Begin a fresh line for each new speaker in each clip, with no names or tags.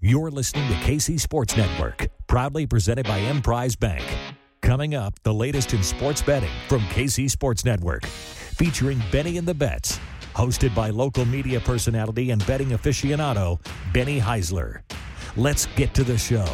You're listening to KC Sports Network, proudly presented by Emprise Bank. Coming up, the latest in sports betting from KC Sports Network, featuring Benny and the Bets, hosted by local media personality and betting aficionado, Benny Heisler. Let's get to the show.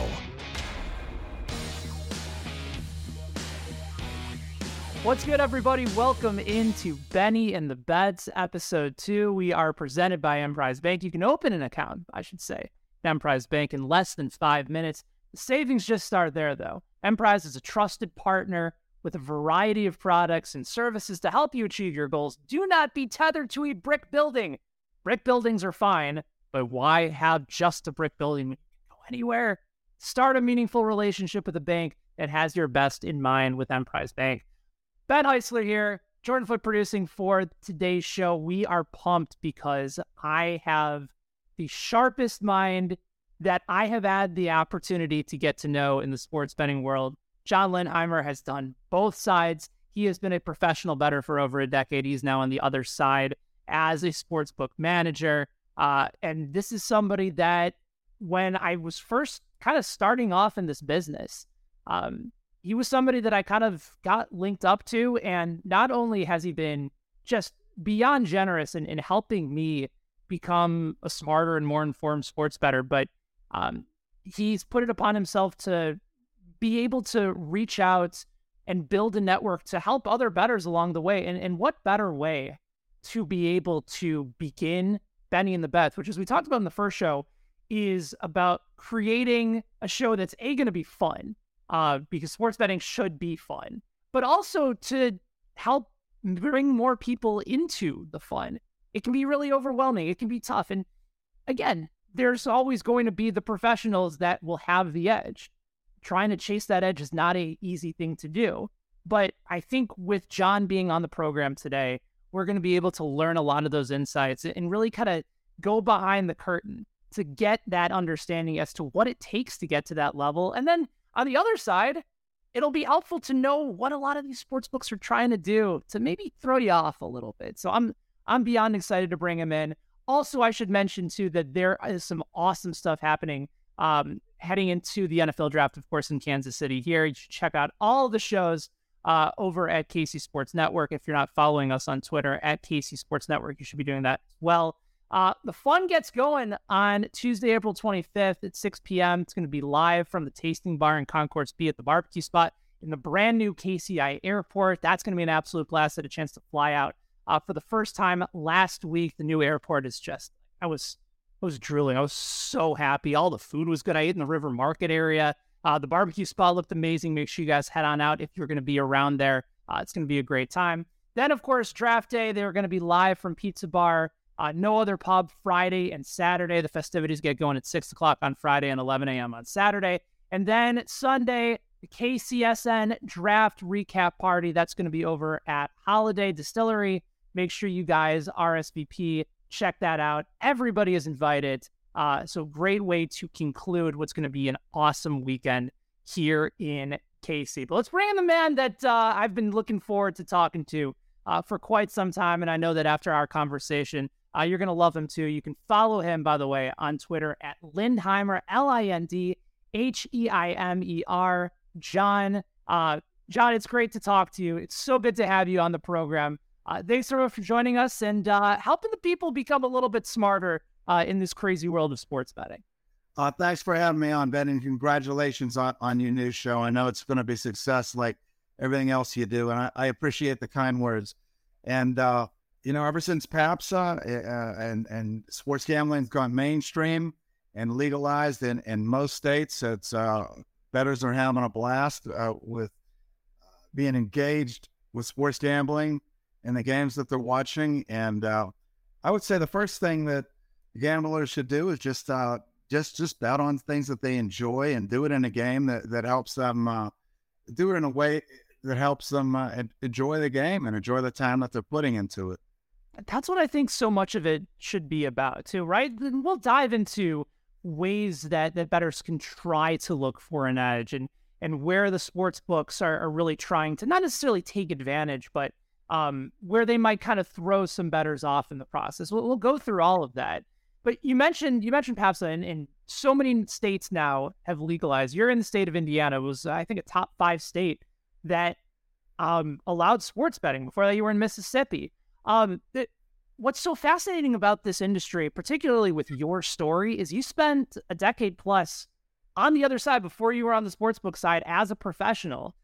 What's good, everybody? Welcome into Benny and the Bets, episode two. We are presented by Emprise Bank. You can open an account, I should say, Emprise Bank in less than five minutes. The savings just start there, though. Emprise is a trusted partner with a variety of products and services to help you achieve your goals. Do not be tethered to a brick building. Brick buildings are fine, but why have just a brick building? You Go anywhere. Start a meaningful relationship with a bank that has your best in mind with Emprise Bank. Ben Heisler here, Jordan Foot producing for today's show. We are pumped because I have the sharpest mind that I have had the opportunity to get to know in the sports betting world. John Lindheimer has done both sides. He has been a professional bettor for over a decade. He's now on the other side as a sportsbook manager. Uh, and this is somebody that, when I was first kind of starting off in this business, um, he was somebody that I kind of got linked up to. And not only has he been just beyond generous in, in helping me become a smarter and more informed sports bettor, but um, he's put it upon himself to be able to reach out and build a network to help other bettors along the way. And, and what better way to be able to begin Benny and the Bets, which, as we talked about in the first show, is about creating a show that's A, going to be fun, uh, because sports betting should be fun, but also to help bring more people into the fun. It can be really overwhelming. It can be tough. And again, there's always going to be the professionals that will have the edge. Trying to chase that edge is not a easy thing to do. But I think with John being on the program today, we're going to be able to learn a lot of those insights and really kind of go behind the curtain to get that understanding as to what it takes to get to that level. And then on the other side, it'll be helpful to know what a lot of these sports books are trying to do to maybe throw you off a little bit. So I'm I'm beyond excited to bring him in. Also, I should mention too that there is some awesome stuff happening um, heading into the NFL draft, of course, in Kansas City. Here, you should check out all the shows uh, over at KC Sports Network. If you're not following us on Twitter at KC Sports Network, you should be doing that as well. Uh, the fun gets going on Tuesday, April 25th at 6 p.m. It's going to be live from the Tasting Bar in Concourse B at the barbecue spot in the brand new KCI Airport. That's going to be an absolute blast. Had a chance to fly out uh, for the first time last week. The new airport is just, I was, I was drooling. I was so happy. All the food was good. I ate in the River Market area. Uh, the barbecue spot looked amazing. Make sure you guys head on out if you're going to be around there. Uh, it's going to be a great time. Then, of course, draft day. They're going to be live from Pizza Bar uh, no other pub Friday and Saturday. The festivities get going at 6 o'clock on Friday and 11 a.m. on Saturday. And then Sunday, the KCSN draft recap party. That's going to be over at Holladay Distillery. Make sure you guys RSVP, check that out. Everybody is invited. Uh, so, great way to conclude what's going to be an awesome weekend here in KC. But let's bring in the man that uh, I've been looking forward to talking to uh, for quite some time. And I know that after our conversation, uh, you're going to love him too. You can follow him, by the way, on Twitter at Lindheimer, L I N D H E I M E R. John, uh, John, it's great to talk to you. It's so good to have you on the program. Uh, thanks much for joining us and uh, helping the people become a little bit smarter uh, in this crazy world of sports betting.
Uh, thanks for having me on, Ben, and congratulations on, on your new show. I know it's going to be success like everything else you do, and I, I appreciate the kind words. And uh, you know, ever since PAPSA uh, and and sports gambling's gone mainstream and legalized in, in most states, it's uh, bettors are having a blast uh, with being engaged with sports gambling and the games that they're watching. And uh, I would say the first thing that gamblers should do is just uh, just just bet on things that they enjoy and do it in a game that that helps them do it in a way that helps them enjoy the game and enjoy the time that they're putting into it
that's what I think so much of it should be about too, right? And we'll dive into ways that that bettors can try to look for an edge and and where the sports books are, are really trying to not necessarily take advantage, but um, where they might kind of throw some bettors off in the process. We'll, we'll go through all of that. But you mentioned you mentioned PASPA, and, and so many states now have legalized. You're in the state of Indiana. Was, I think, a top five state that um, allowed sports betting. Before that, you were in Mississippi. Um, what's so fascinating about this industry, particularly with your story, is you spent a decade plus on the other side before you were on the sportsbook side as a professional.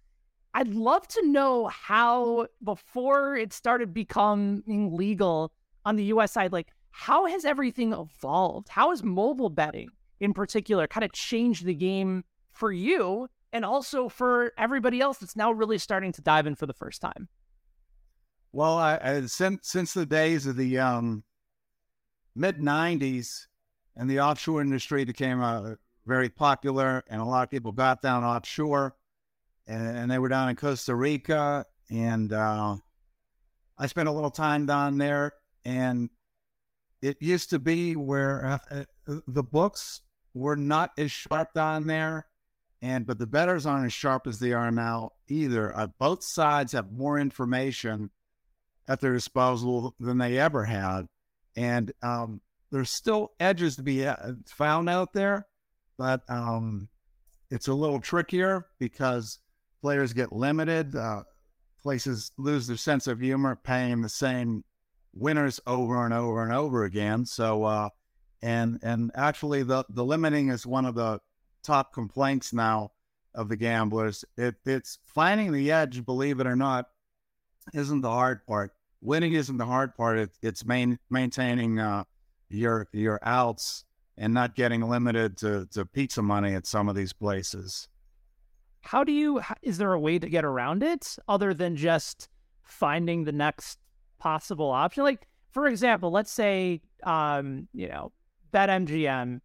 I'd love to know how, before it started becoming legal on the US side, like how has everything evolved? How has mobile betting in particular kind of changed the game for you and also for everybody else that's now really starting to dive in for the first time?
Well, I, I, since since the days of the um, mid '90s and the offshore industry became uh, very popular, and a lot of people got down offshore, and, and they were down in Costa Rica, and uh, I spent a little time down there, and it used to be where uh, uh the books were not as sharp down there, and but the bettors aren't as sharp as they are now either. Uh, both sides have more information at their disposal than they ever had. And um, there's still edges to be uh, found out there, but um, it's a little trickier because players get limited. Uh, places lose their sense of humor paying the same winners over and over and over again. So, uh, and and actually, the the limiting is one of the top complaints now of the gamblers. It, it's finding the edge, believe it or not, isn't the hard part winning isn't the hard part. It, it's main, maintaining uh, your your outs and not getting limited to, to pizza money at some of these places.
How do you? Is there a way to get around it other than just finding the next possible option? Like, for example, let's say, um, you know, BetMGM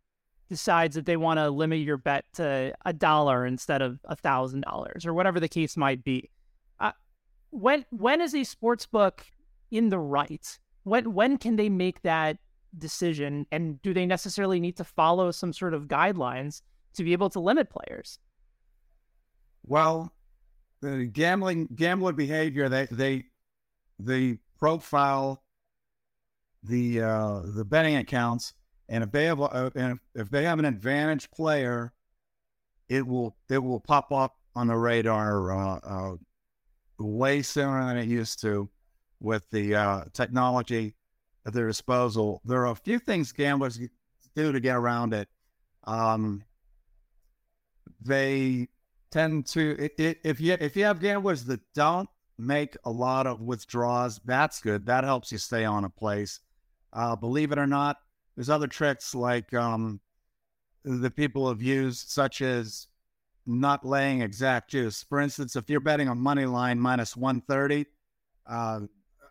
decides that they want to limit your bet to a dollar instead of a thousand dollars or whatever the case might be. Uh, when when is a sports book in the right? When when can they make that decision, and do they necessarily need to follow some sort of guidelines to be able to limit players?
Well, the gambling gambler behavior they they the profile the uh, the betting accounts, and if they have uh, and if they have an advantage player, it will it will pop up on the radar uh, uh, way sooner than it used to with the uh, technology at their disposal. There are a few things gamblers do to get around it. Um, they tend to it, it, if you if you have gamblers that don't make a lot of withdrawals, that's good. That helps you stay on a place. Uh, believe it or not, there's other tricks like um, the people have used, such as not laying exact juice. For instance, if you're betting a money line minus 130, uh,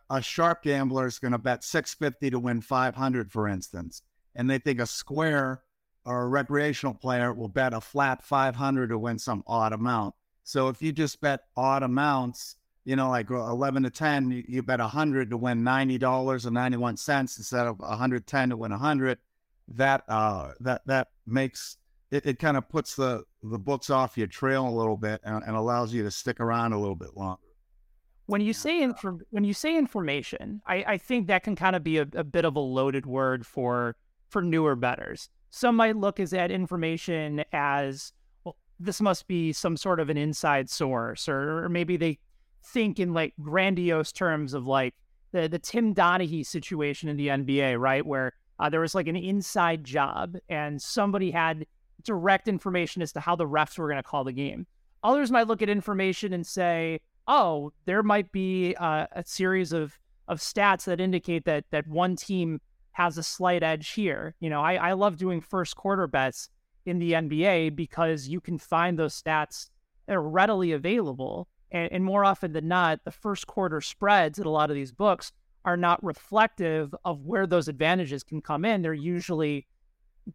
a sharp gambler is going to bet 650 to win 500, for instance, and they think a square or a recreational player will bet a flat 500 to win some odd amount. So if you just bet odd amounts, you know, like 11 to 10, you, you bet 100 to win $90 and 91 cents instead of 110 to win 100. That uh, that that makes it, it kind of puts the the books off your trail a little bit and, and allows you to stick around a little bit longer.
When you say inf- when you say information, I, I think that can kind of be a, a bit of a loaded word for for newer bettors. Some might look at that information as well, this must be some sort of an inside source, or, or maybe they think in like grandiose terms of like the the Tim Donaghy situation in the NBA, right, where uh, there was like an inside job and somebody had direct information as to how the refs were going to call the game. Others might look at information and say, oh, there might be uh, a series of of stats that indicate that that one team has a slight edge here. You know, I, I love doing first quarter bets in the NBA because you can find those stats that are readily available. And, and more often than not, the first quarter spreads in a lot of these books are not reflective of where those advantages can come in. They're usually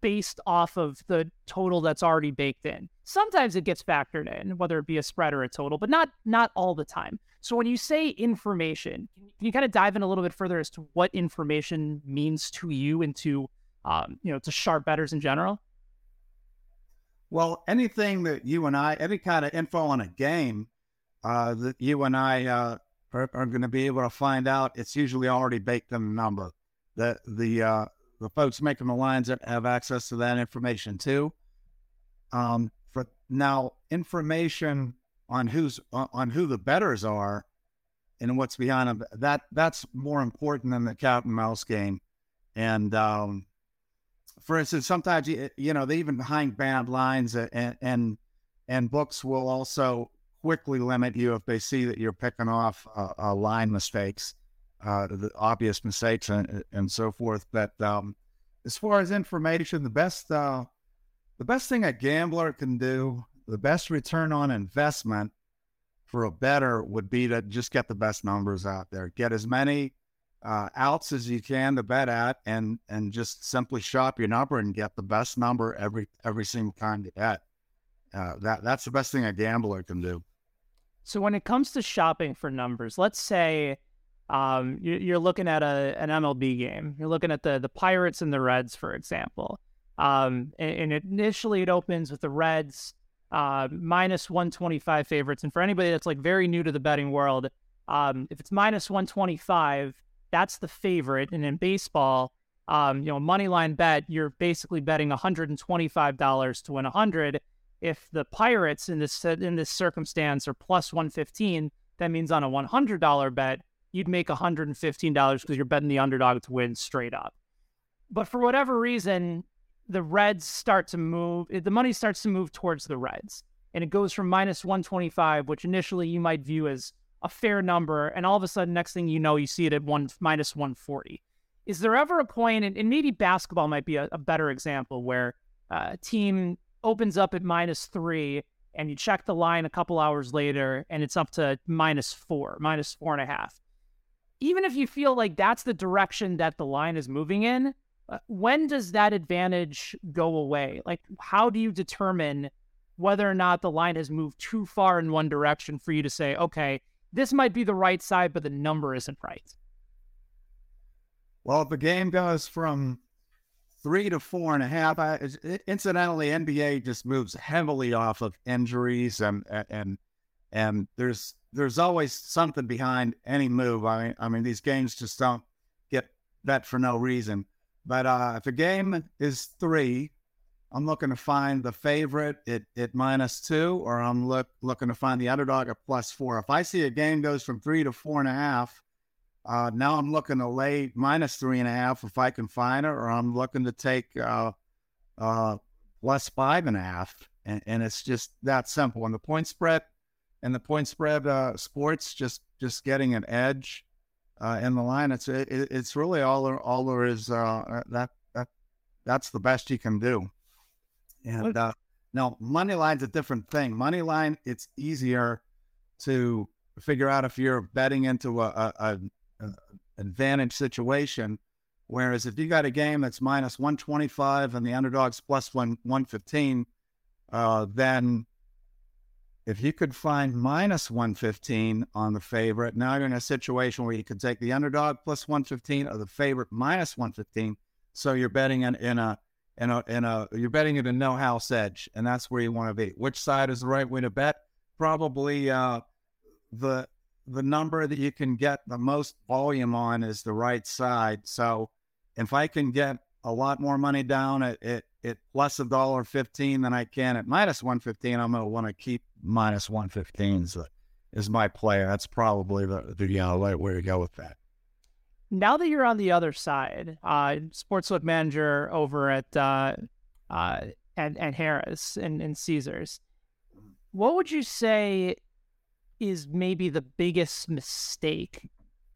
based off of the total that's already baked in. Sometimes it gets factored in, whether it be a spread or a total, but not not all the time. So when you say information, can you kind of dive in a little bit further as to what information means to you and to um, you know to sharp bettors in general?
Well, anything that you and I, any kind of info on a game uh, that you and I uh, are, are going to be able to find out, it's usually already baked in the number. The the uh, the folks making the lines have access to that information too. Um, for now, information on who's on who the bettors are and what's behind them that that's more important than the cat and mouse game. And um, for instance, sometimes you, you know they even hang bad lines and and and books will also quickly limit you if they see that you're picking off uh, uh, line mistakes, uh, the obvious mistakes, and, and so forth. But um, as far as information, the best uh, the best thing a gambler can do, the best return on investment for a bettor would be to just get the best numbers out there, get as many uh, outs as you can to bet at, and and just simply shop your number and get the best number every every single time you bet. Uh, that that's the best thing a gambler can do.
So when it comes to shopping for numbers, let's say um, you're looking at a an MLB game. You're looking at the the Pirates and the Reds, for example. Um, and, and, initially it opens with the Reds uh, minus 125 favorites. And for anybody that's like very new to the betting world, um, if it's minus 125, that's the favorite. And in baseball, um, you know, money line bet, you're basically betting $125 to win 100 if the Pirates in this in this circumstance are plus 115, that means on a $100 bet, you'd make $115 because you're betting the underdog to win straight up. But for whatever reason, the Reds start to move, the money starts to move towards the Reds. And it goes from minus 125, which initially you might view as a fair number. And all of a sudden, next thing you know, you see it at one minus 140. Is there ever a point, and, and maybe basketball might be a, a better example, where uh, a team opens up at minus three and you check the line a couple hours later and it's up to minus four, minus four and a half. Even if you feel like that's the direction that the line is moving in, Uh, when does that advantage go away? Like, how do you determine whether or not the line has moved too far in one direction for you to say, okay, this might be the right side, but the number isn't right?
Well, if the game goes from three to four and a half. I, incidentally, NBA just moves heavily off of injuries and and and there's there's always something behind any move. I mean, I mean these games just don't get bet for no reason. But uh, if a game is three, I'm looking to find the favorite at, at minus two, or I'm look, looking to find the underdog at plus four. If I see a game goes from three to four and a half, uh, now I'm looking to lay minus three and a half if I can find it, or I'm looking to take uh, uh, plus five and a half, and, and, it's just that simple. And the point spread, and the point spread uh, sports just just getting an edge uh, in the line. It's it, it's really all there, all there is. Uh, that that that's the best you can do. And uh, now money line's a different thing. Money line, it's easier to figure out if you're betting into a, a, a advantage situation. Whereas if you got a game that's minus 125 and the underdog's plus one, 115, uh, then if you could find minus 115 on the favorite, now you're in a situation where you could take the underdog plus 115 or the favorite minus 115. So you're betting in, in a in a in a you're betting at a no house edge, and that's where you want to be. Which side is the right way to bet? Probably uh, the the number that you can get the most volume on is the right side. So if I can get a lot more money down at, at, at plus a dollar fifteen than I can at minus one fifteen, I'm gonna want to keep minus one fifteen. So is my player. That's probably the the uh, right way to go with that.
Now that you're on the other side, uh, sportsbook manager over at uh, uh, at, at Harrah's and, and Caesars, what would you say is maybe the biggest mistake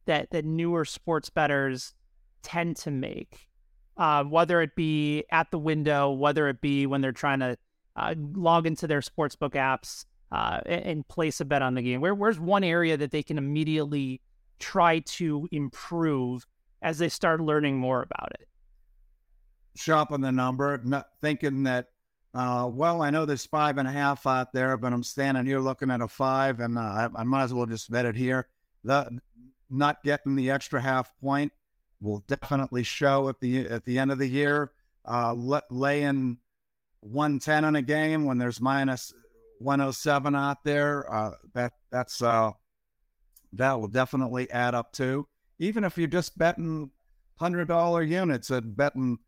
that that newer sports bettors tend to make, uh, whether it be at the window, whether it be when they're trying to uh, log into their sportsbook apps uh, and, and, place a bet on the game. Where where's one area that they can immediately try to improve as they start learning more about it?
Shopping the number, not thinking that uh, well, I know there's five and a half out there, but I'm standing here looking at a five, and uh, I, I, might as well just bet it here. The not getting the extra half point will definitely show at the at the end of the year. Uh, laying 110 on a game when there's minus 107 out there, uh, that that's uh, that will definitely add up too. Even if you're just betting hundred dollar units at betting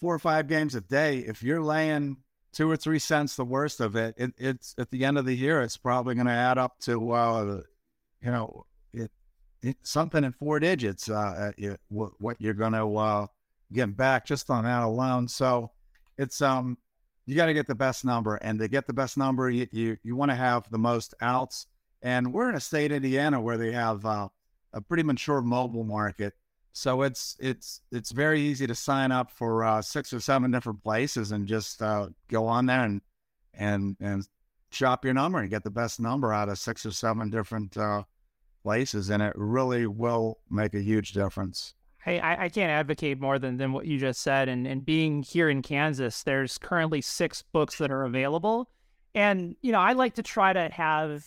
four or five games a day. If you're laying two or three cents, the worst of it, it it's at the end of the year, it's probably going to add up to, uh, you know, it, something in four digits. Uh, it, what you're going to uh, get back just on that alone. So it's um, you got to get the best number, and to get the best number, you you, you want to have the most outs. And we're in a state, Indiana, where they have uh, a pretty mature mobile market. So it's it's it's very easy to sign up for uh, six or seven different places and just uh, go on there and and and shop your number and get the best number out of six or seven different uh, places, and it really will make a huge difference.
Hey, I, I, can't advocate more than, than what you just said. And, and being here in Kansas, there's currently six books that are available. And, you know, I like to try to have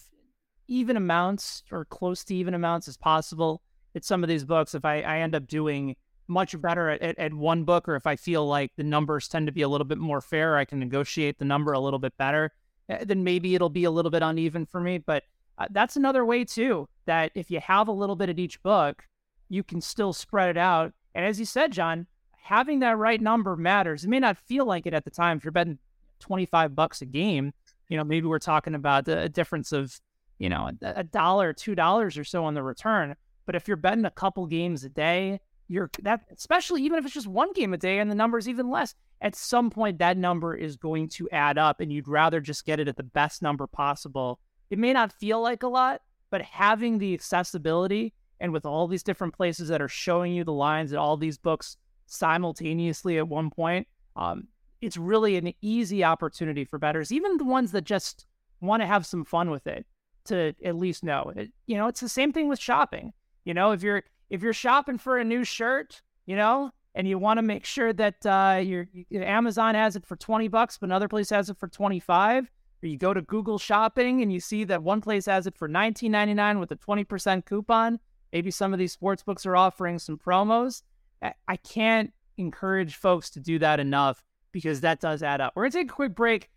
even amounts or close to even amounts as possible at some of these books. If I, I end up doing much better at, at, at one book, or if I feel like the numbers tend to be a little bit more fair, I can negotiate the number a little bit better, eh, then maybe it'll be a little bit uneven for me. But uh, that's another way, too, that if you have a little bit at each book, you can still spread it out. And as you said, John, having that right number matters. It may not feel like it at the time. If you're betting 25 bucks a game, you know, maybe we're talking about a difference of, you know, a dollar, two dollars or so on the return. But if you're betting a couple games a day, you're that, especially even if it's just one game a day and the number is even less, at some point that number is going to add up and you'd rather just get it at the best number possible. It may not feel like a lot, but having the accessibility and with all these different places that are showing you the lines and all these books simultaneously at one point, um, it's really an easy opportunity for bettors, even the ones that just want to have some fun with it, to at least know. It, you know, it's the same thing with shopping. You know, if you're if you're shopping for a new shirt, you know, and you want to make sure that uh, your Amazon has it for twenty bucks, but another place has it for twenty five, or you go to Google Shopping and you see that one place has it for nineteen ninety nine with a twenty percent coupon, Maybe some of these sports books are offering some promos. I can't encourage folks to do that enough because that does add up. We're going to take a quick break.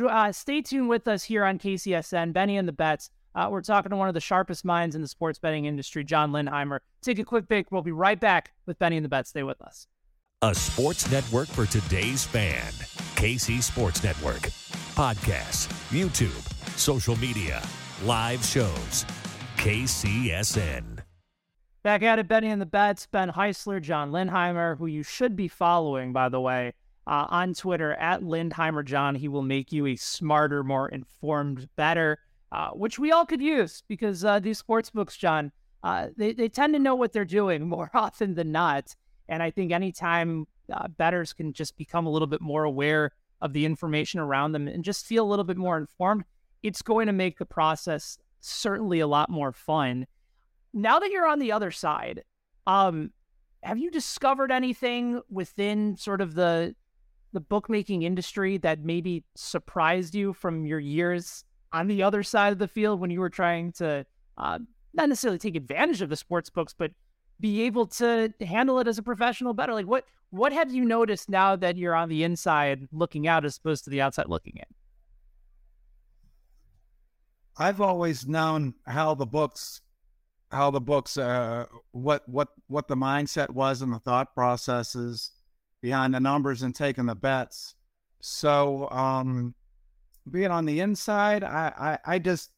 Uh, stay tuned with us here on KCSN, Benny and the Bets. Uh, we're talking to one of the sharpest minds in the sports betting industry, John Lindheimer. Take a quick break. We'll be right back with Benny and the Bets. Stay with us.
A sports network for today's fan. KC Sports Network. Podcasts, YouTube, social media, live shows. KCSN.
Back at it, Benny and the Bets, Ben Heisler, John Lindheimer, who you should be following, by the way, uh, on Twitter at Lindheimer John. He will make you a smarter, more informed, better, uh, which we all could use because uh, these sports books, John, uh, they, they tend to know what they're doing more often than not. And I think anytime uh, bettors can just become a little bit more aware of the information around them and just feel a little bit more informed, it's going to make the process certainly a lot more fun. Now that you're on the other side, um, have you discovered anything within sort of the the bookmaking industry that maybe surprised you from your years on the other side of the field when you were trying to uh, not necessarily take advantage of the sports books, but be able to handle it as a professional bettor? Like what what have you noticed now that you're on the inside looking out as opposed to the outside looking in?
I've always known how the books how the books uh, what what what the mindset was and the thought processes behind the numbers and taking the bets so um being on the inside i i, I just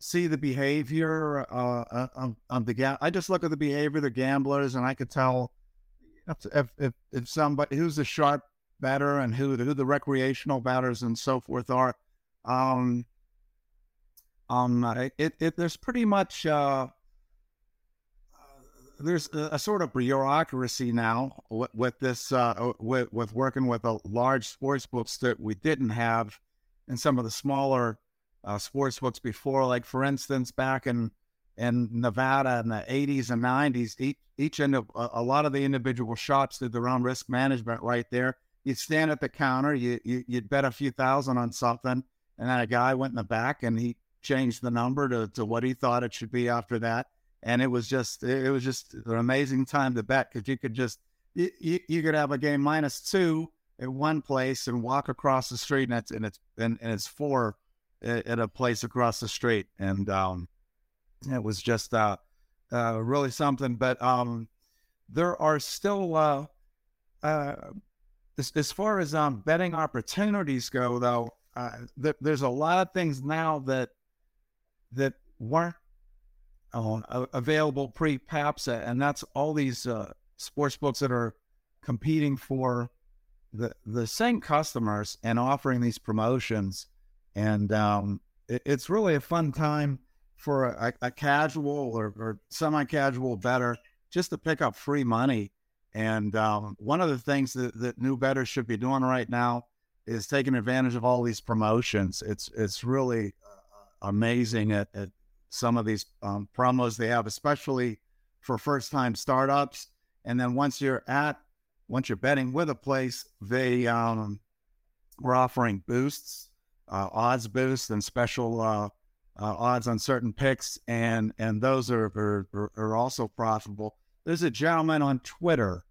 see the behavior uh, uh of, of the ga- i just look at the behavior of the gamblers and i could tell if if, if somebody who's the sharp batter and who who the recreational batters and so forth are um um it, it there's pretty much uh there's a, a, sort of bureaucracy now with, with this uh, with with working with a large sports books that we didn't have and some of the smaller uh, sports books before. Like for instance, back in in Nevada in the 80s and 90s, each, each end of a, a lot of the individual shops did their own risk management right there. You'd stand at the counter, you, you would bet a few thousand on something, and then a guy went in the back and he changed the number to, to what he thought it should be after that and it was just it was just an amazing time to bet because you could just you, you, could have a game minus two at one place and walk across the street and it's and it's and, and it's four at, a place across the street and um it was just uh, uh really something but um there are still, uh, uh, as, as far as um, betting opportunities go, though, uh, th- there's a lot of things now that that weren't uh, available pre PAPSA, and that's all these sports books that are competing for the the same customers and offering these promotions, and um, it, it's really a fun time for a, a casual or, or semi-casual bettor just to pick up free money. And um, one of the things that, that new bettors should be doing right now is taking advantage of all these promotions. It's it's really uh, amazing at, at, some of these um, promos they have, especially for first time startups. And then once you're at once you're betting with a place, they um, were offering boosts, uh, odds boost and special uh, uh, odds on certain picks, and and those are, are are also profitable. There's a gentleman on Twitter,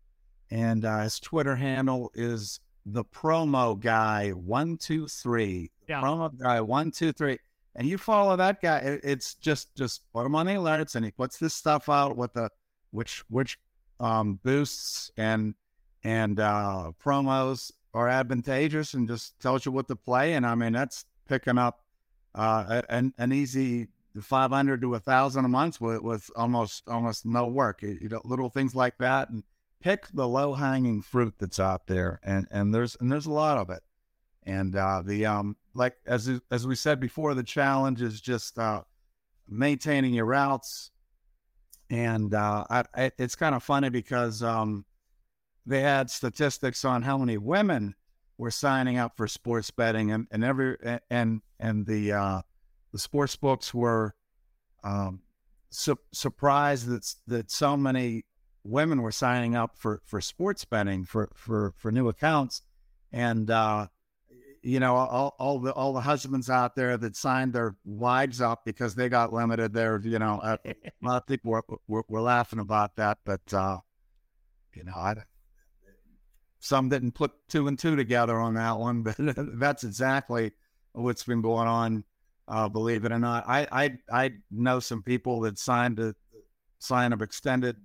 and uh, his Twitter handle is the promo guy one two three. Yeah. Promo guy one two three. And you follow that guy. it's just just put him on the alerts, and he puts this stuff out with the which which um, boosts and and uh, promos are advantageous and just tells you what to play. And I mean, that's picking up uh, an, an easy 500 to a thousand a month with, with almost, almost no work, you, know, little things like that. And pick the low hanging fruit that's out there. And, and there's, and there's a lot of it. And, uh, the, um, like, as, as we said before, the challenge is just, uh, maintaining your routes. And, uh, I, it's kind of funny because, um, they had statistics on how many women were signing up for sports betting, and, and every and and the uh, the sports books were um, su- surprised that that so many women were signing up for for sports betting for for for new accounts, and uh, you know all, all the all the husbands out there that signed their wives up because they got limited there. You know, a lot of people were, were, were laughing about that, but uh, you know I some didn't put two and two together on that one, but that's exactly what's been going on. Uh, believe it or not, I, I I know some people that signed a sign of extended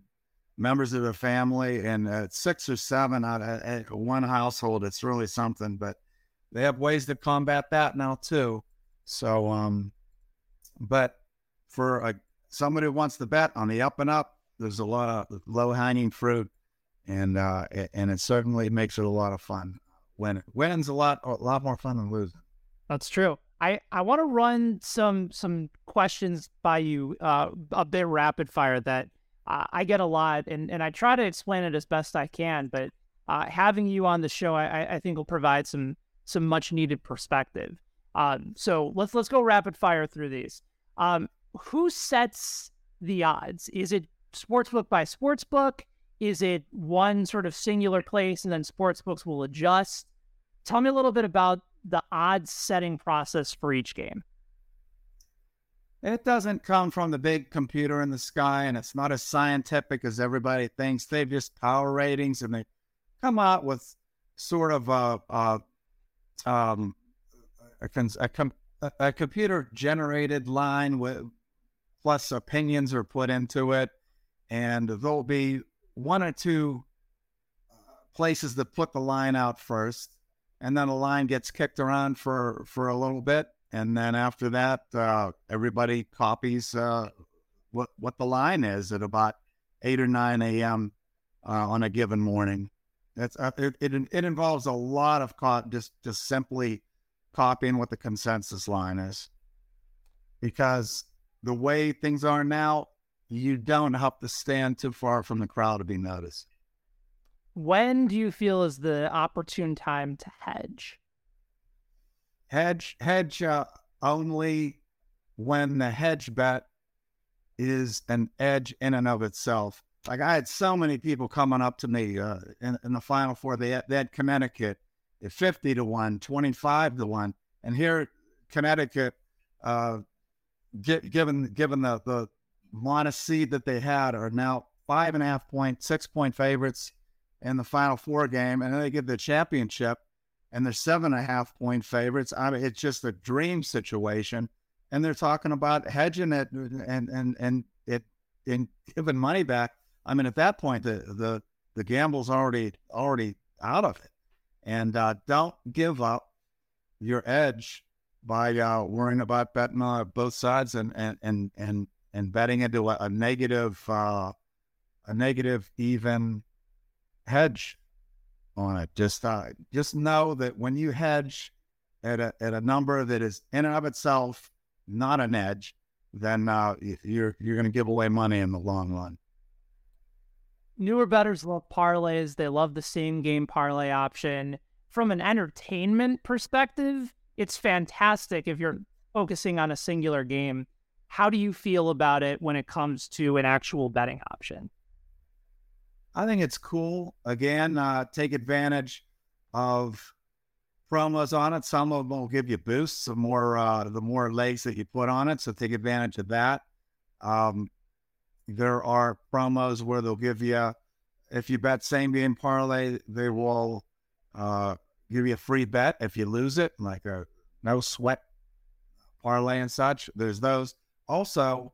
members of the family, and uh, six or seven out of one household. It's really something, but they have ways to combat that now too. So, um, but for a, somebody who wants to bet on the up and up, there's a lot of low hanging fruit and uh, and it certainly makes it a lot of fun. When winning's a lot a lot more fun than losing.
That's true. I, I want to run some some questions by you, uh, a bit rapid fire that uh, I get a lot, and, and I try to explain it as best I can. But uh, having you on the show, I, I think will provide some some much needed perspective. Um, so let's let's go rapid fire through these. Um, who sets the odds? Is it sportsbook by sportsbook? Is it one sort of singular place and then sports books will adjust? Tell me a little bit about the odds setting process for each game.
It doesn't come from the big computer in the sky, and it's not as scientific as everybody thinks. They've just power ratings, and they come out with sort of a, a um, a, a, a computer generated line with plus opinions are put into it, and there'll be one or two uh, places that put the line out first, and then the line gets kicked around for for a little bit, and then after that, uh, everybody copies uh, what what the line is at about eight or nine a.m. Uh, on a given morning. It's uh, it, it, it involves a lot of co- just just simply copying what the consensus line is, because the way things are now, you don't have to stand too far from the crowd to be noticed.
When do you feel is the opportune time to hedge?
Hedge, hedge uh, only when the hedge bet is an edge in and of itself. Like I had so many people coming up to me uh, in, in, the Final Four. They had, they had Connecticut at 50 to 1, 25 to 1. And here, Connecticut, uh, given given the, the seed that they had are now five and a half point, six point favorites in the Final Four game, and then they get the championship, and they're seven and a half point favorites. I mean, it's just a dream situation, and they're talking about hedging it and and and it and giving money back I mean, at that point, the the the gamble's already already out of it, and uh, don't give up your edge by uh, worrying about betting on both sides and and and and, and betting into a, a negative uh, a negative even hedge on it. Just uh, just know that when you hedge at a at a number that is in and of itself not an edge, then uh, you're you're going to give away money in the long run.
Newer bettors love parlays. They love the same game parlay option. From an entertainment perspective, it's fantastic if you're focusing on a singular game. How do you feel about it when it comes to an actual betting option?
I think it's cool. Again, uh, take advantage of promos on it. Some of them will give you boosts. The more uh, the more legs that you put on it, so take advantage of that. Um, there are promos where they'll give you, if you bet same game parlay, they will uh, give you a free bet if you lose it, like a no sweat parlay and such. There's those. Also,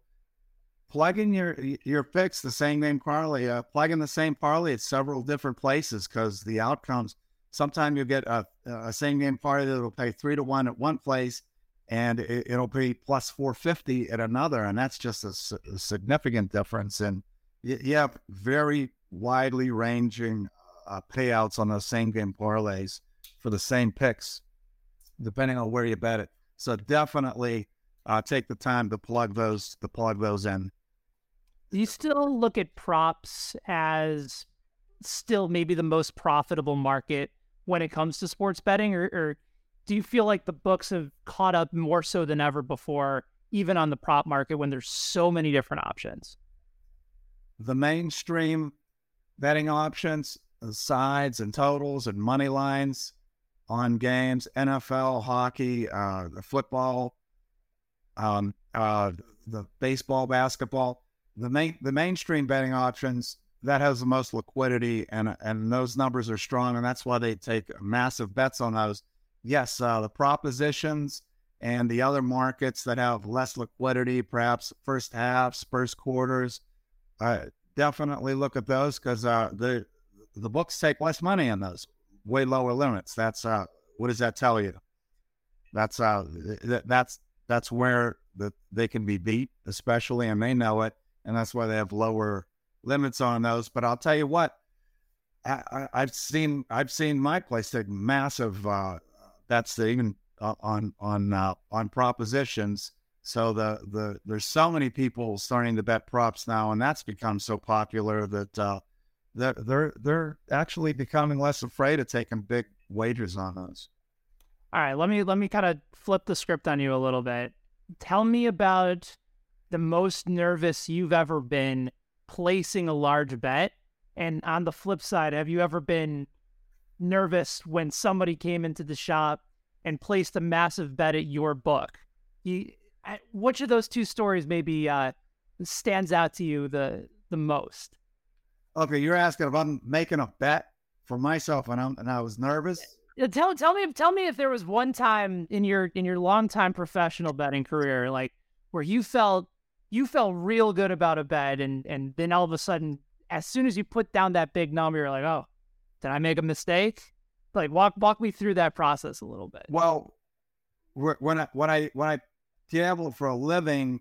plugging your your picks the same game parlay, uh, plugging the same parlay at several different places because the outcomes. Sometimes you'll get a, a same game parlay that will pay three to one at one place, and it, will be plus four fifty at another, and that's just a, a significant difference. And you, you, have very widely ranging uh, payouts on those same game parlays for the same picks, depending on where you bet it. So definitely uh, take the time to plug those to plug those in.
You still look at props as still maybe the most profitable market when it comes to sports betting, or, or do you feel like the books have caught up more so than ever before, even on the prop market when there's so many different options?
The mainstream betting options, sides and totals and money lines on games, NFL, hockey, uh, the football, um, uh, the baseball, basketball the main the mainstream betting options that has the most liquidity and and those numbers are strong and that's why they take massive bets on those. Yes, uh, the propositions and the other markets that have less liquidity, perhaps first halves, first quarters, uh, definitely look at those because uh, the the books take less money in those, way lower limits. That's uh, what does that tell you? That's uh, th- that's that's where the, they can be beat, especially, and they know it and that's why they have lower limits on those. But I'll tell you what, I, have seen I've seen my place take massive uh, bets even uh, on on uh, on propositions. So the the there's so many people starting to bet props now, and that's become so popular that uh, they're they're they're actually becoming less afraid of taking big wagers on those.
All right, let me let me kind of flip the script on you a little bit. Tell me about the most nervous you've ever been placing a large bet? And on the flip side, have you ever been nervous when somebody came into the shop and placed a massive bet at your book? You, which of those two stories maybe uh, stands out to you the the most?
Okay, you're asking if I'm making a bet for myself and, I'm, and I was nervous.
Tell tell me tell me if there was one time in your in your long time professional betting career like where you felt you felt real good about a bet, and and then all of a sudden, as soon as you put down that big number, you're like, oh, did I make a mistake? Like walk walk me through that process a little bit.
Well, when I when I when I gamble for a living,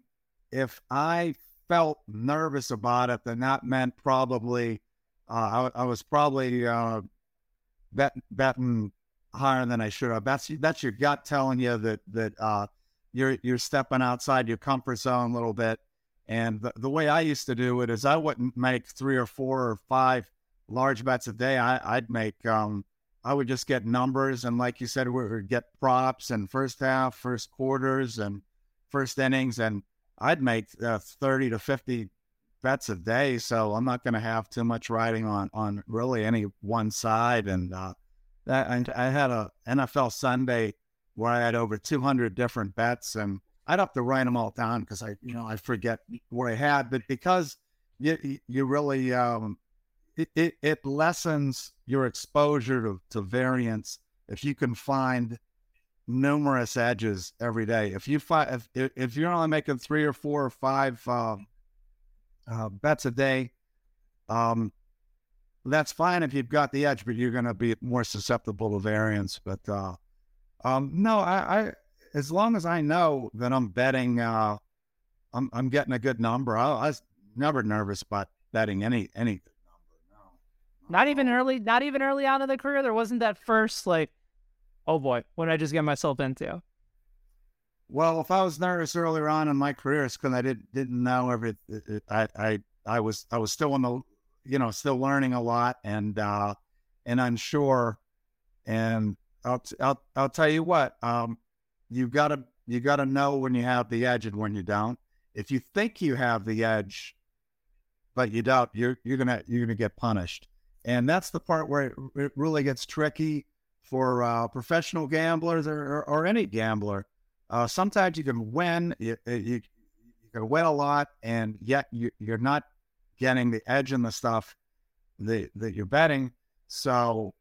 if I felt nervous about it, then that meant probably uh, I, I, was probably uh, bet, betting higher than I should have. That's that's your gut telling you that that uh, you're you're stepping outside your comfort zone a little bit. And the, the way I used to do it is I wouldn't make three or four or five large bets a day. I, would make um, I would just get numbers and like you said, we would get props and first half, first quarters, and first innings, and I'd make uh, thirty to fifty bets a day. So I'm not going to have too much riding on on really any one side. And uh, and I had a NFL Sunday where I had over 200 different bets, and I'd have to write them all down because I, you know, I forget what I had. But because you, you really, um, it, it, it lessens your exposure to, to variance if you can find numerous edges every day. If you find if if you're only making three or four or five uh, uh, bets a day, um, that's fine if you've got the edge, but you're going to be more susceptible to variance. But uh, um, no, I, I, as long as I know that I'm betting, uh, I'm, I'm getting a good number. I, I was never nervous about betting any any good number. No,
not even early, not even early on in the career. There wasn't that first like, oh boy, what did I just get myself into?
Well, if I was nervous earlier on in my career, it's because I didn't didn't know every. I I I was I was still in the, you know, still learning a lot and uh and unsure. And I'll I'll I'll tell you what, um, you've gotta you gotta know when you have the edge and when you don't. If you think you have the edge, but you don't, you're you're gonna you're gonna get punished. And that's the part where it, it really gets tricky for uh, professional gamblers or, or, or any gambler uh, sometimes you can win, you, you, you can win a lot, and yet you, you're not getting the edge in the stuff that, that you're betting. So,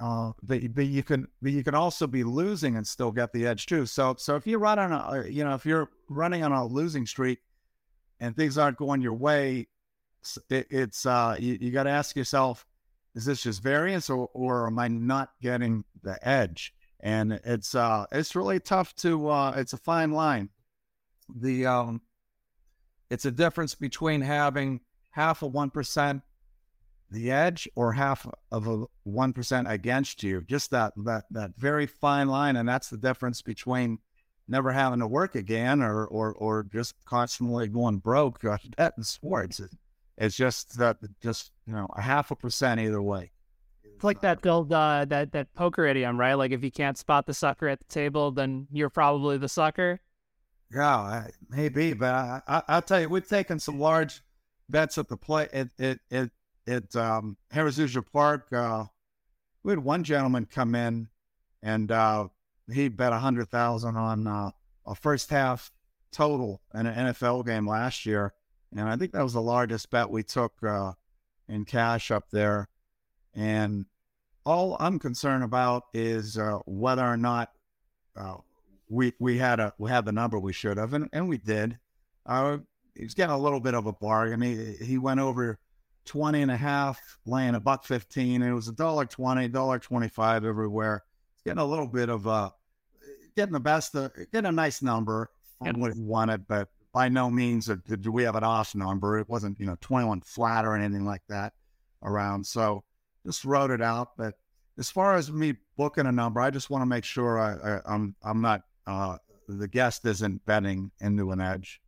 uh, but, but you can but you can also be losing and still get the edge too. So so if you run on a you know if you're running on a losing streak and things aren't going your way, it, it's uh, you, you got to ask yourself, is this just variance or or am I not getting the edge? and it's uh it's really tough to uh it's a fine line the um it's a difference between having half one percent the edge or half of a one percent against you just that that that very fine line and that's the difference between never having to work again or or or just constantly going broke betting sports it's just that just you know a half a percent either way
it's like that old uh, that that poker idiom, right? Like if you can't spot the sucker at the table, then you're probably the sucker.
Yeah, maybe, but I, I, will tell you, we've taken some large bets at the play at at at, at um, Harrah's Park. Uh, we had one gentleman come in, and uh, he bet a hundred thousand on uh, a first half total in an NFL game last year, and I think that was the largest bet we took uh, in cash up there. And all I'm concerned about is uh, whether or not uh, we we had a we had the number we should have, and, and we did. He's getting a little bit of a bargain. He he went over 20 and a half, laying a buck 15. It was a dollar 20, dollar 25 everywhere. He's getting a little bit of a getting the best, of, getting a nice number on what he wanted, but by no means did we have an off number. It wasn't, you know, 21 flat or anything like that around. So just wrote it out. But as far as me booking a number, I just want to make sure I, I, I'm, I'm not uh, the guest isn't betting into an edge.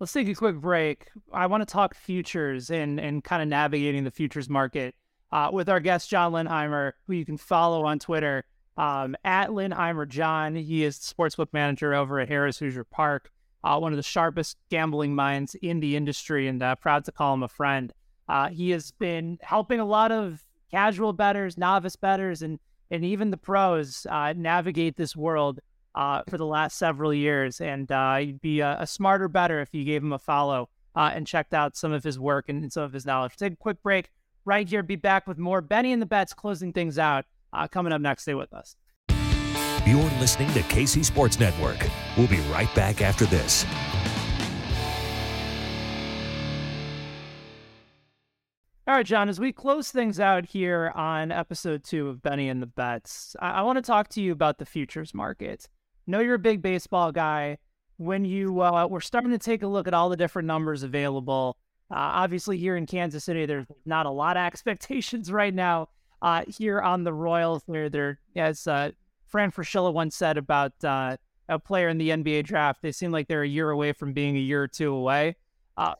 Let's take a quick break. I want to talk futures and and kind of navigating the futures market uh, with our guest John Lindheimer, who you can follow on Twitter um, at Lindheimer John. He is the sportsbook manager over at Harrah's Hoosier Park, uh, one of the sharpest gambling minds in the industry, and uh, proud to call him a friend. Uh, he has been helping a lot of casual bettors, novice bettors, and and even the pros uh, navigate this world uh, for the last several years. And uh, you'd be a, a, smarter bettor if you gave him a follow uh, and checked out some of his work and, and, some of his knowledge. Take a quick break right here. Be back with more Benny and the Bets closing things out uh, coming up next. Stay with us.
You're listening to KC Sports Network. We'll be right back after this.
All right, John, as we close things out here on episode two of Benny and the Bets, I, I want to talk to you about the futures market. Know you're a big baseball guy. When you uh, we're starting to take a look at all the different numbers available, uh, obviously here in Kansas City, there's not a lot of expectations right now. Uh, here on the Royals, they're, they're as uh, Fran Fraschilla once said about uh, a player in the NBA draft, they seem like they're a year away from being a year or two away. Uh,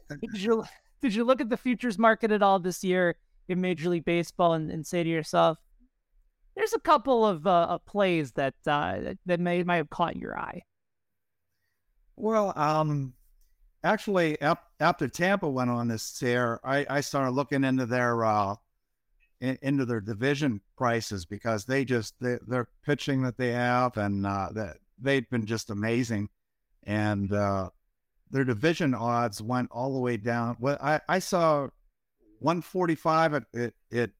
did you look at the futures market at all this year in Major League Baseball and, and say to yourself, there's a couple of, uh, plays that uh, that may might have caught your eye?
Well, um, actually, after Tampa went on this tear, I, I started looking into their uh, in, into their division prices because they just they, their pitching that they have and uh, that they've been just amazing, and uh, their division odds went all the way down. Well, I, I saw 145 at, at, at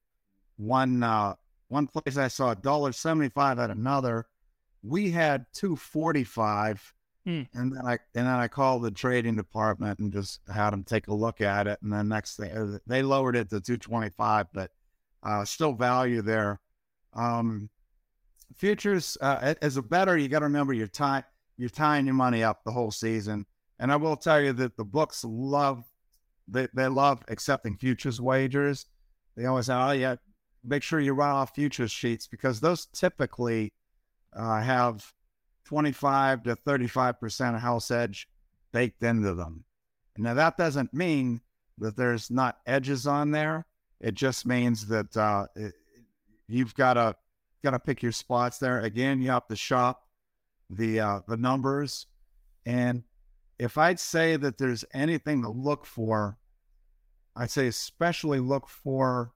one uh, one place. I saw a dollar seventy five at another. We had 245 Mm. And then I and then I called the trading department and just had them take a look at it. And then next thing uh, they lowered it to 225, but uh, still value there. Um, futures uh, as a bettor, you got to remember you're tying you're tying your money up the whole season. And I will tell you that the books love they, they love accepting futures wagers. They always say, "Oh yeah, make sure you run off futures sheets because those typically uh, have 25 to 35% of house edge baked into them. Now, that doesn't mean that there's not edges on there. It just means that uh, it, you've got to got to pick your spots there. Again, you have to shop the uh, the numbers, and if I'd say that there's anything to look for, I'd say especially look for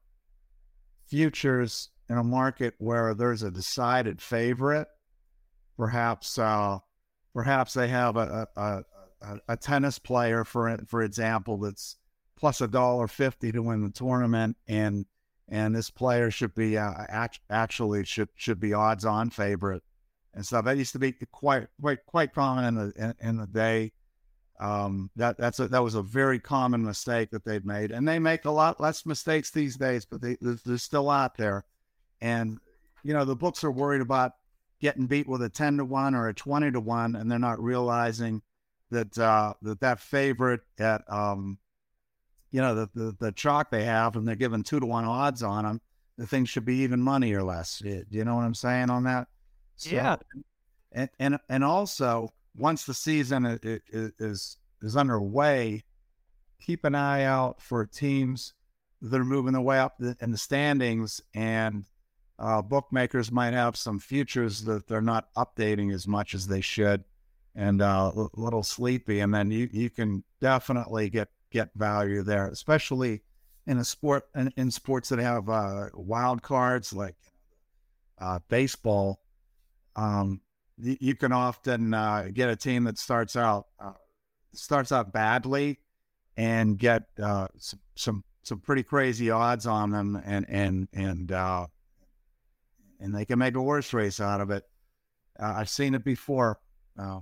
futures in a market where there's a decided favorite Perhaps, uh, perhaps they have a, a, a, a tennis player, for for example, that's plus a dollar fifty to win the tournament, and and this player should be uh, actually should should be odds on favorite and stuff. That used to be quite quite quite common in the in, in the day. Um, that that's a, that was a very common mistake that they've made, and they make a lot less mistakes these days, but they they're still out there. And you know the books are worried about getting beat with a 10 to 1 or a 20 to 1 and they're not realizing that uh, that that favorite at um, you know the, the, the chalk they have and they're giving 2 to 1 odds on them the thing should be even money or less. Do you know what i'm saying on that?
So, yeah.
and, and and also once the season is is underway keep an eye out for teams that are moving the way up in the standings and uh, bookmakers might have some futures that they're not updating as much as they should and uh, a little sleepy. And then you, you can definitely get, get value there, especially in a sport in, in sports that have uh, wild cards like uh, baseball. Um, you, you, can often uh, get a team that starts out uh, starts out badly and get some, some some pretty crazy odds on them and and and uh, and they can make a worse race out of it. Uh, I've seen it before. Uh,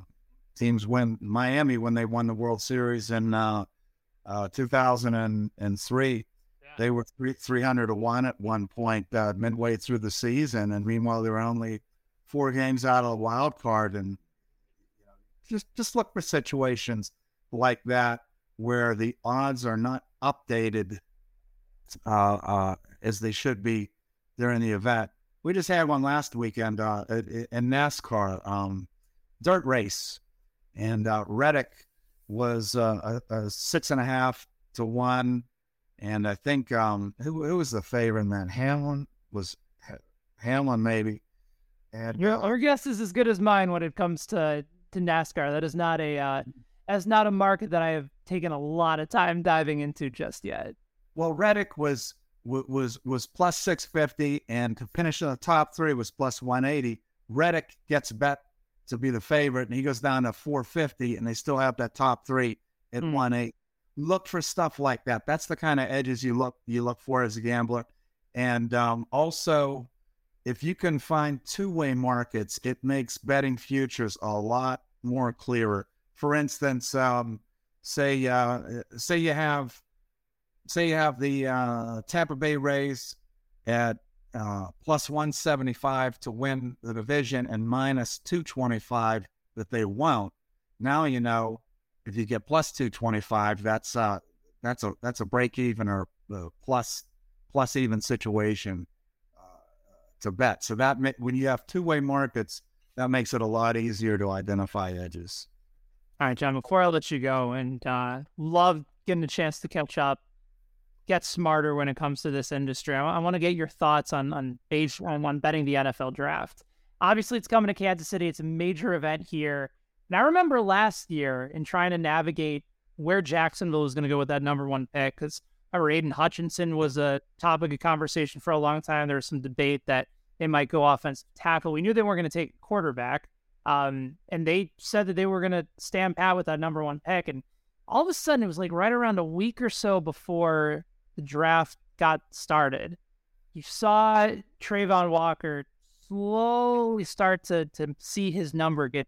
teams win Miami when they won the World Series in uh, uh 2003. Yeah. They were three, 300 to 1 at one point uh, midway through the season. And meanwhile, they were only four games out of the wild card. And just, just look for situations like that where the odds are not updated uh, as they should be during the event we just had one last weekend uh, in NASCAR, um, dirt race, and uh, Reddick was uh, a, a, six and a half to one, and I think um, who, who was the favorite man? Hamlin was Hamlin maybe.
And your, your guess is as good as mine when it comes to to NASCAR. That is not a uh, that's not a market that I have taken a lot of time diving into just yet.
Well, Reddick was was was plus 650 and to finish in the top three was plus 180 reddick gets bet to be the favorite and he goes down to 450 and they still have that top three at mm. 180 look for stuff like that that's the kind of edges you look you look for as a gambler and um, also if you can find two-way markets it makes betting futures a lot more clearer for instance um, say uh, say you have say you have the uh, Tampa Bay Rays at uh, plus 175 to win the division and minus 225 that they won't. Now you know if you get plus 225, that's uh that's a that's a break even or uh, plus plus even situation to bet. So that when you have two way markets, that makes it a lot easier to identify edges.
All right, John. Before I let you go, and uh, love getting a chance to catch up get smarter when it comes to this industry. I, I want to get your thoughts on on age on, on betting the NFL draft. Obviously, it's coming to Kansas City. It's a major event here. And I remember last year in trying to navigate where Jacksonville was going to go with that number one pick because our Aidan Hutchinson was a topic of conversation for a long time. There was some debate that they might go offensive tackle. We knew they weren't going to take quarterback. Um, and they said that they were going to stand pat with that number one pick. And all of a sudden, it was like right around a week or so before the draft got started, you saw Travon Walker slowly start to to see his number get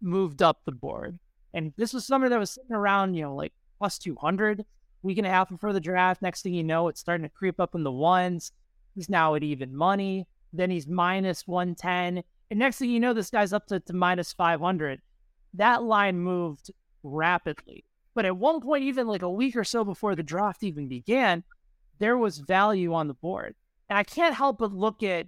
moved up the board. And this was somebody that was sitting around, you know, like plus 200 week and a half before the draft. Next thing you know, it's starting to creep up in the ones. He's now at even money. Then he's minus 110. And next thing you know, this guy's up to, to minus 500. That line moved rapidly. But at one point, even like a week or so before the draft even began, there was value on the board. And I can't help but look at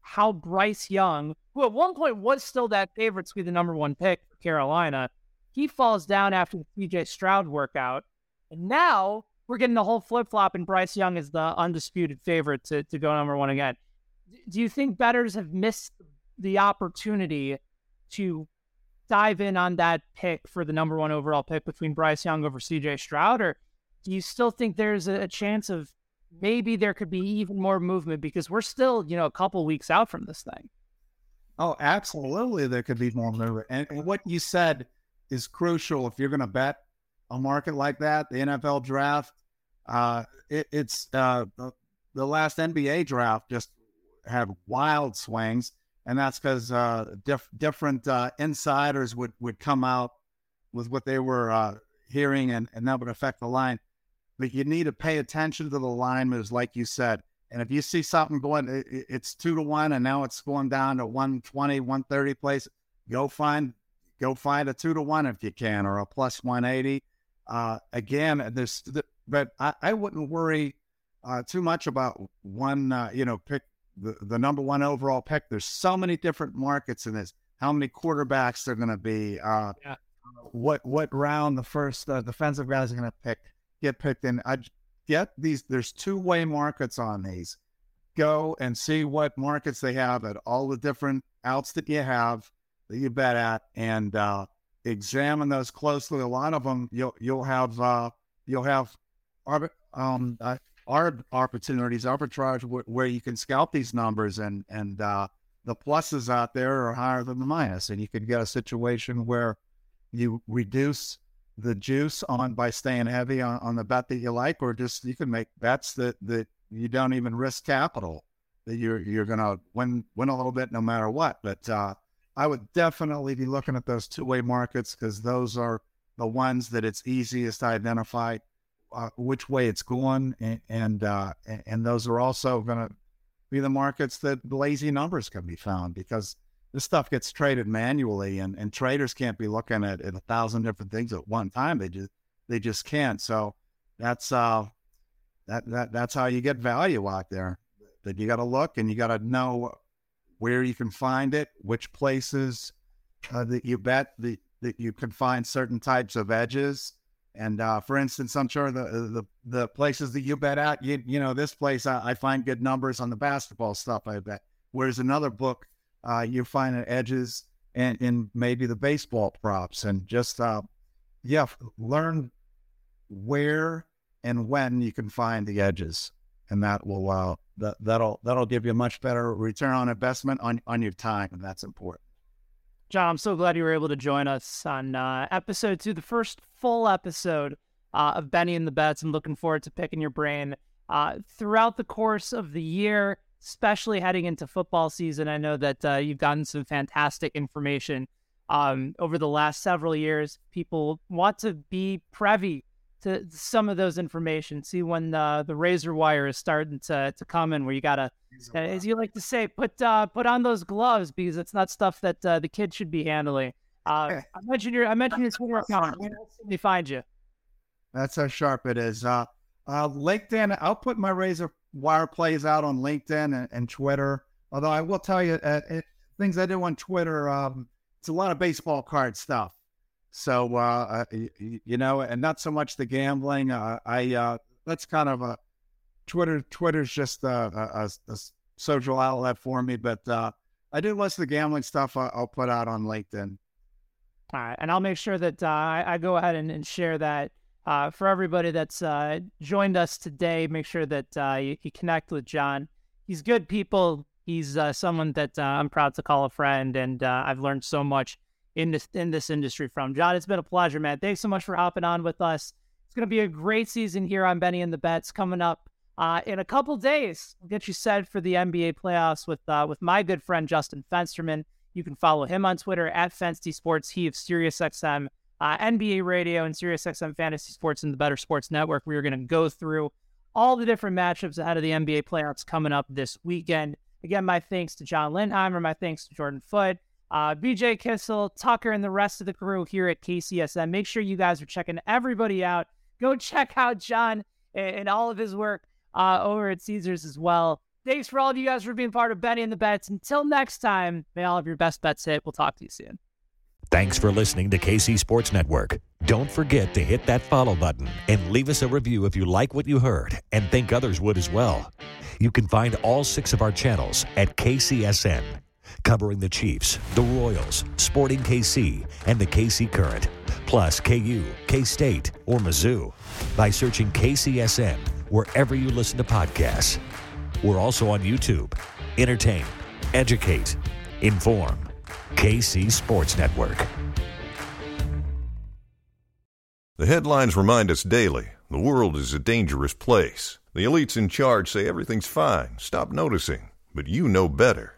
how Bryce Young, who at one point was still that favorite to be the number one pick for Carolina, he falls down after the CJ Stroud workout. And now we're getting the whole flip flop, and Bryce Young is the undisputed favorite to, to go number one again. Do you think bettors have missed the opportunity to dive in on that pick for the number one overall pick between Bryce Young over CJ Stroud? Or do you still think there's a, chance of maybe there could be even more movement because we're still, you know, a couple weeks out from this thing?
Oh, absolutely. There could be more movement. And, and what you said is crucial if you're going to bet a market like that, the NFL draft. Uh, it, it's uh, the, the last NBA draft just had wild swings and that's because uh, diff- different uh, insiders would, would come out with what they were uh, hearing, and, and that would affect the line. But you need to pay attention to the line moves, like you said. And if you see something going, it, it's two to one, and now it's going down to 120, 130 place, go find go find a two to one if you can, or a plus 180. Uh, again, there's, but I, I wouldn't worry uh, too much about one, uh, you know, pick the, the number one overall pick. There's so many different markets in this. How many quarterbacks they're going to be? Uh, yeah. What what round the first uh, defensive guys are going to pick get picked in? I get these. There's two way markets on these. Go and see what markets they have at all the different outs that you have that you bet at, and uh, examine those closely. A lot of them you'll you'll have uh, you'll have um, uh, opportunities, arbitrage, where you can scalp these numbers and and uh, the pluses out there are higher than the minus, and you could get a situation where you reduce the juice on by staying heavy on, on the bet that you like, or just you can make bets that that you don't even risk capital that you're you're gonna win win a little bit no matter what. But uh, I would definitely be looking at those two way markets because those are the ones that it's easiest to identify uh, which way it's going, and and, uh, and those are also going to be the markets that lazy numbers can be found because this stuff gets traded manually, and, and traders can't be looking at, at a thousand different things at one time. They just they just can't. So that's uh that that that's how you get value out there. That you got to look and you got to know where you can find it, which places uh, that you bet the, that you can find certain types of edges and uh, for instance, I'm sure the, the the places that you bet at, you you know, this place I, I find good numbers on the basketball stuff. I bet. Whereas another book, uh, you find edges and in maybe the baseball props, and just uh, yeah, learn where and when you can find the edges, and that will uh, that that'll that'll give you a much better return on investment on on your time, and that's important.
John, I'm so glad you were able to join us on uh, episode two, the first full episode uh, of Benny and the Bets. I'm looking forward to picking your brain uh, throughout the course of the year, especially heading into football season. I know that uh, you've gotten some fantastic information um, over the last several years. People want to be privy to some of those information. See when the the razor wire is starting to to come in, where you gotta, uh, as you like to say, put uh, put on those gloves because it's not stuff that uh, the kids should be handling. Uh, I mentioned your I mentioned your Twitter account. Where else can they find you?
That's how sharp it is. Uh, uh, LinkedIn. I'll put my razor wire plays out on LinkedIn and, and Twitter. Although I will tell you, uh, it, things I do on Twitter. Um, it's a lot of baseball card stuff. So uh, you, know, and not so much the gambling. Uh, I uh, that's kind of a Twitter. Twitter's just a, a, a social outlet for me, but uh, I do of the gambling stuff. I, will put out on LinkedIn.
All right, and I'll make sure that uh, I, go ahead and, and share that uh, for everybody that's uh, joined us today. Make sure that uh, you, you, connect with John. He's good people. He's uh, someone that uh, I'm proud to call a friend, and I've learned so much in this in this industry from. John, it's been a pleasure, man. Thanks so much for hopping on with us. It's going to be a great season here on Benny and the Bets coming up uh, in a couple days. We'll get you set for the NBA playoffs with uh, with my good friend Justin Fensterman. You can follow him on Twitter at Fensty Sports. He of SiriusXM, uh, NBA Radio, and SiriusXM Fantasy Sports and the Better Sports Network. We are going to go through all the different matchups ahead of the NBA playoffs coming up this weekend. Again, my thanks to John Lindheimer, my thanks to Jordan Foote, uh, BJ Kissel, Tucker, and the rest of the crew here at KCSN. Make sure you guys are checking everybody out. Go check out John and, and all of his work uh, over at Caesars as well. Thanks for all of you guys for being part of Benny and the Bets. Until next time, may all of your best bets hit. We'll talk to you soon.
Thanks for listening to KC Sports Network. Don't forget to hit that follow button and leave us a review if you like what you heard and think others would as well. You can find all six of our channels at KCSN, covering the Chiefs, the Royals, Sporting KC, and the KC Current, plus KU, K State, or Mizzou by searching KCSN wherever you listen to podcasts. We're also on YouTube. Entertain, educate, inform. KC Sports Network.
The headlines remind us daily the world is a dangerous place. The elites in charge say everything's fine, stop noticing. But you know better.